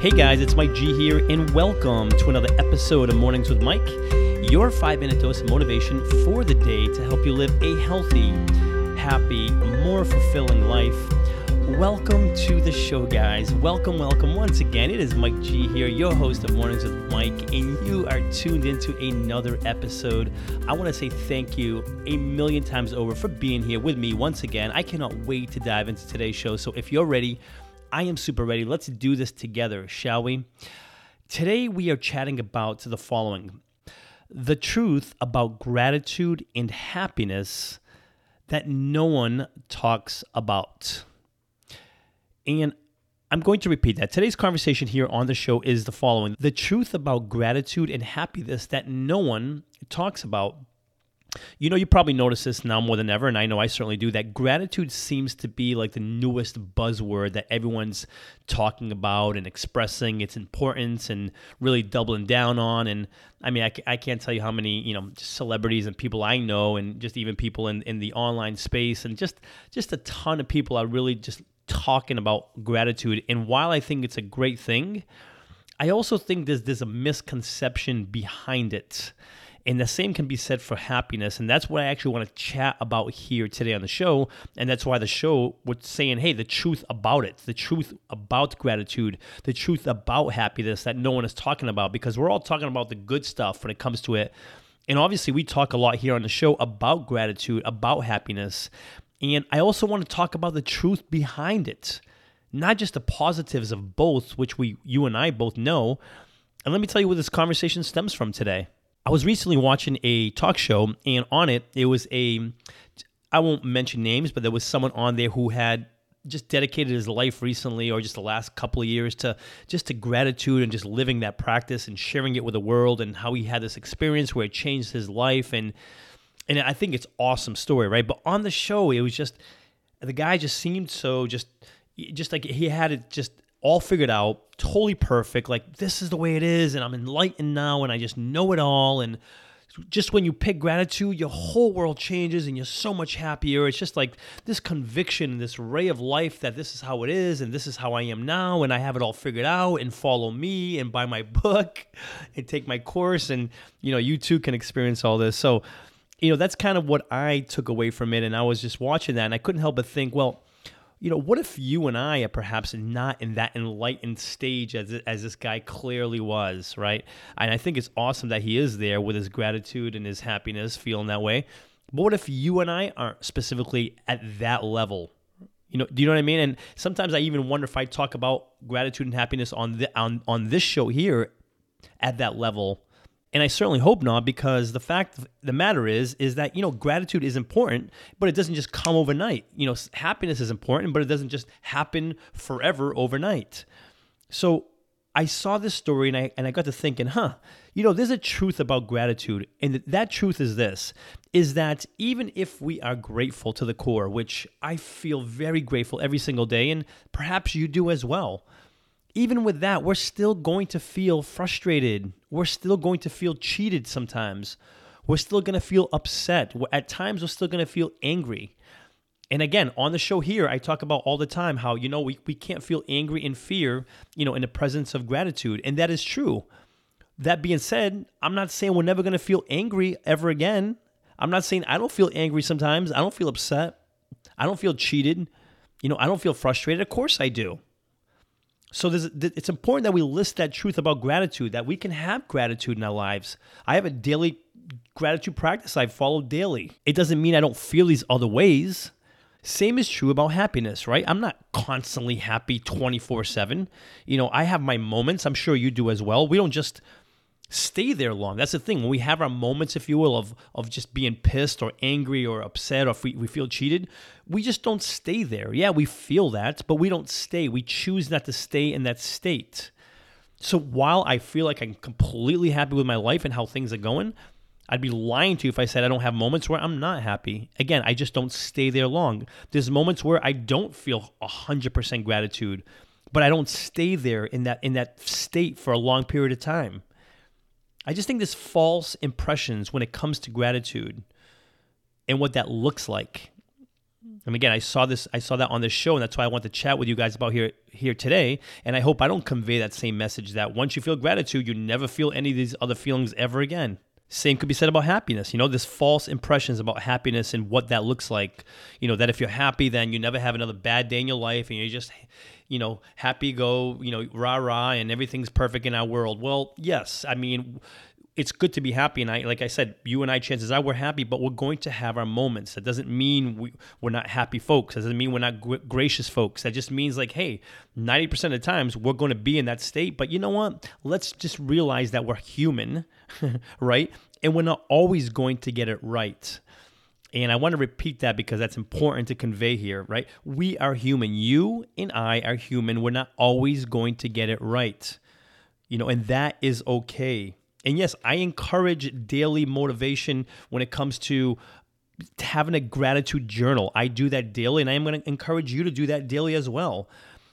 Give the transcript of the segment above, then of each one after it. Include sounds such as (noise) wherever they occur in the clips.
Hey guys, it's Mike G here, and welcome to another episode of Mornings with Mike, your five minute dose of motivation for the day to help you live a healthy, happy, more fulfilling life. Welcome to the show, guys. Welcome, welcome once again. It is Mike G here, your host of Mornings with Mike, and you are tuned into another episode. I want to say thank you a million times over for being here with me once again. I cannot wait to dive into today's show. So if you're ready, I am super ready. Let's do this together, shall we? Today, we are chatting about the following the truth about gratitude and happiness that no one talks about. And I'm going to repeat that. Today's conversation here on the show is the following the truth about gratitude and happiness that no one talks about you know, you probably notice this now more than ever, and I know I certainly do, that gratitude seems to be like the newest buzzword that everyone's talking about and expressing its importance and really doubling down on. And I mean, I, I can't tell you how many, you know, celebrities and people I know, and just even people in, in the online space, and just just a ton of people are really just talking about gratitude. And while I think it's a great thing, I also think there's, there's a misconception behind it. And the same can be said for happiness. And that's what I actually want to chat about here today on the show. And that's why the show was saying, hey, the truth about it, the truth about gratitude, the truth about happiness that no one is talking about, because we're all talking about the good stuff when it comes to it. And obviously, we talk a lot here on the show about gratitude, about happiness. And I also want to talk about the truth behind it, not just the positives of both, which we, you and I both know. And let me tell you where this conversation stems from today. I was recently watching a talk show, and on it, it was a, I won't mention names, but there was someone on there who had just dedicated his life recently or just the last couple of years to just to gratitude and just living that practice and sharing it with the world and how he had this experience where it changed his life and and I think it's awesome story, right? But on the show, it was just the guy just seemed so just just like he had it just all figured out, totally perfect. Like this is the way it is, and I'm enlightened now, and I just know it all. And just when you pick gratitude, your whole world changes, and you're so much happier. It's just like this conviction, this ray of life that this is how it is, and this is how I am now, and I have it all figured out. And follow me, and buy my (laughs) book, and take my course, and you know you too can experience all this. So, you know that's kind of what I took away from it, and I was just watching that, and I couldn't help but think, well you know, what if you and I are perhaps not in that enlightened stage as, as this guy clearly was, right? And I think it's awesome that he is there with his gratitude and his happiness, feeling that way. But what if you and I aren't specifically at that level? You know, do you know what I mean? And sometimes I even wonder if I talk about gratitude and happiness on the, on on this show here at that level and I certainly hope not, because the fact the matter is, is that you know gratitude is important, but it doesn't just come overnight. You know, happiness is important, but it doesn't just happen forever overnight. So I saw this story and I and I got to thinking, huh, you know, there's a truth about gratitude, and that truth is this: is that even if we are grateful to the core, which I feel very grateful every single day, and perhaps you do as well even with that, we're still going to feel frustrated. We're still going to feel cheated sometimes. We're still going to feel upset. At times, we're still going to feel angry. And again, on the show here, I talk about all the time how, you know, we, we can't feel angry and fear, you know, in the presence of gratitude. And that is true. That being said, I'm not saying we're never going to feel angry ever again. I'm not saying I don't feel angry sometimes. I don't feel upset. I don't feel cheated. You know, I don't feel frustrated. Of course I do. So it's important that we list that truth about gratitude, that we can have gratitude in our lives. I have a daily gratitude practice I follow daily. It doesn't mean I don't feel these other ways. Same is true about happiness, right? I'm not constantly happy 24 7. You know, I have my moments. I'm sure you do as well. We don't just stay there long. That's the thing. When we have our moments, if you will, of of just being pissed or angry or upset or if we, we feel cheated, we just don't stay there. Yeah, we feel that, but we don't stay. We choose not to stay in that state. So while I feel like I'm completely happy with my life and how things are going, I'd be lying to you if I said I don't have moments where I'm not happy. Again, I just don't stay there long. There's moments where I don't feel 100% gratitude, but I don't stay there in that in that state for a long period of time. I just think there's false impressions when it comes to gratitude and what that looks like. And again, I saw this, I saw that on this show, and that's why I want to chat with you guys about here here today. And I hope I don't convey that same message that once you feel gratitude, you never feel any of these other feelings ever again. Same could be said about happiness. You know, this false impressions about happiness and what that looks like. You know, that if you're happy, then you never have another bad day in your life and you're just, you know, happy go, you know, rah rah and everything's perfect in our world. Well, yes. I mean, it's good to be happy. And I, like I said, you and I, chances are we're happy, but we're going to have our moments. That doesn't mean we, we're not happy folks. That doesn't mean we're not gr- gracious folks. That just means like, hey, 90% of the times we're going to be in that state. But you know what? Let's just realize that we're human, (laughs) right? And we're not always going to get it right. And I want to repeat that because that's important to convey here, right? We are human. You and I are human. We're not always going to get it right. You know, and that is okay and yes, I encourage daily motivation when it comes to having a gratitude journal. I do that daily, and I am going to encourage you to do that daily as well.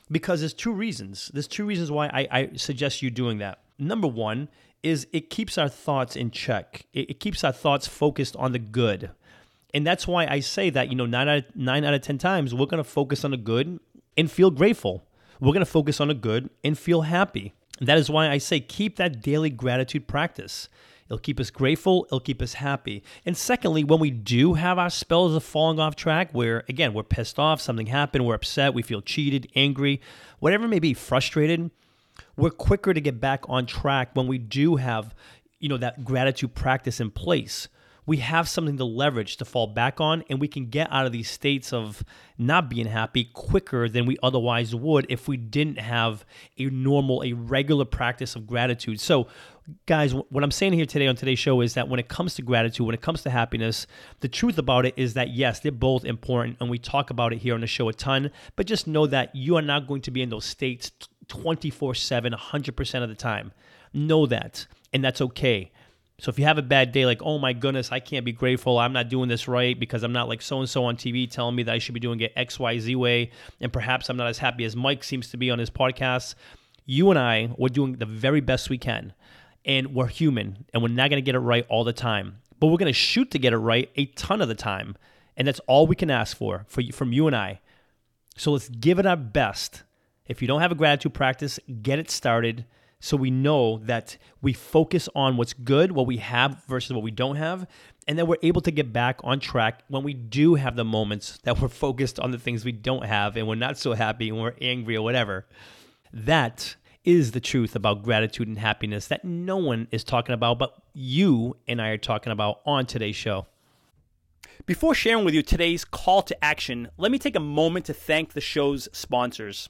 Because there's two reasons. There's two reasons why I, I suggest you doing that. Number one is it keeps our thoughts in check. It, it keeps our thoughts focused on the good. And that's why I say that, you know, nine out of, nine out of 10 times, we're to focus on the good and feel grateful. We're to focus on the good and feel happy. That is why I say keep that daily gratitude practice. It'll keep us grateful, it'll keep us happy. And secondly, when we do have our spells of falling off track, where again, we're pissed off, something happened, we're upset, we feel cheated, angry, whatever may be, frustrated, we're quicker to get back on track when we do have, you know, that gratitude practice in place we have something to leverage to fall back on, and we can get out of these states of not being happy quicker than we otherwise would if we didn't have a normal, a regular practice of gratitude. So, guys, what I'm saying here today on today's show is that when it comes to gratitude, when it comes to happiness, the truth about it is that yes, they're both important, and we talk about it here on the show a ton, but just know that you are not going to be in those states 24 7, 100% of the time. Know that, and that's okay. So if you have a bad day, like, oh my goodness, I can't be grateful. I'm not doing this right because I'm not like so and so on TV telling me that I should be doing it X, Y, Z way. And perhaps I'm not as happy as Mike seems to be on his podcast. You and I, we're doing the very best we can. And we're human and we're not going to get it right all the time. But we're going to shoot to get it right a ton of the time. And that's all we can ask for, for from you and I. So let's give it our best. If you don't have a gratitude practice, get it started so we know that we focus on what's good, what we have versus what we don't have, and then we're able to get back on track when we do have the moments that we're focused on the things we don't have and we're not so happy and we're angry or whatever. That is the truth about gratitude and happiness that no one is talking about, but you and I are talking about on today's show. Before sharing with you today's call to action, let me take a moment to thank the show's sponsors.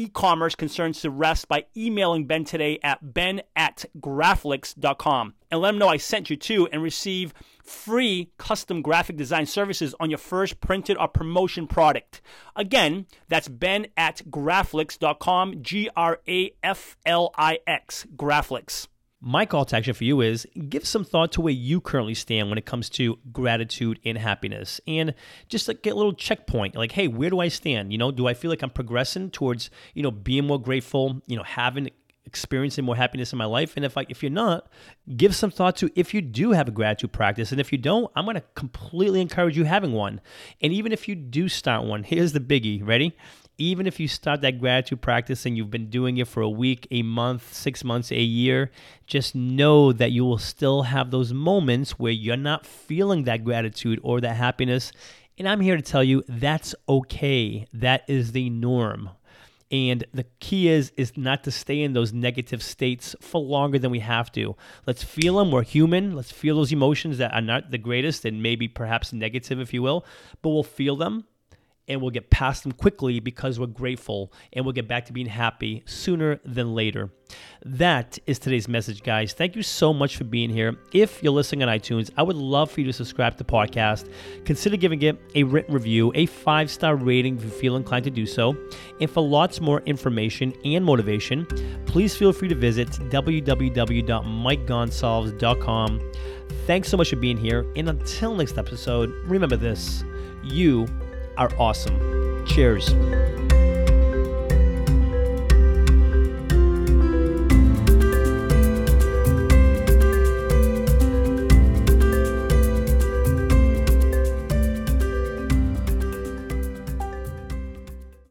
e-commerce concerns to rest by emailing Ben today at ben at graflix.com and let him know I sent you to and receive free custom graphic design services on your first printed or promotion product. Again, that's ben at graflix.com, G-R-A-F-L-I-X, Graflix. My call to action for you is give some thought to where you currently stand when it comes to gratitude and happiness. And just like get a little checkpoint, like, hey, where do I stand? You know, do I feel like I'm progressing towards, you know, being more grateful, you know, having experiencing more happiness in my life? And if I, if you're not give some thought to if you do have a gratitude practice. And if you don't i'm going to completely encourage you having one. And even if you do start one here's the biggie. Ready even if you start that gratitude practice and you've been doing it for a week, a month, six months, a year, just know that you will still have those moments where you're not feeling that gratitude or that happiness. And I'm here to tell you that's okay. That is the norm. And the key is is not to stay in those negative states for longer than we have to. Let's feel them. We're human. Let's feel those emotions that are not the greatest and maybe perhaps negative, if you will, but we'll feel them and we'll get past them quickly because we're grateful and we'll get back to being happy sooner than later. That is today's message, guys. Thank you so much for being here. If you're listening on iTunes, I would love for you to subscribe to the podcast. Consider giving it a written review, a five star rating if you feel inclined to do so. And for lots more information and motivation, please feel free to visit www.mikegonsalves.com. Thanks so much for being here. And until next episode, remember this you are awesome. Cheers.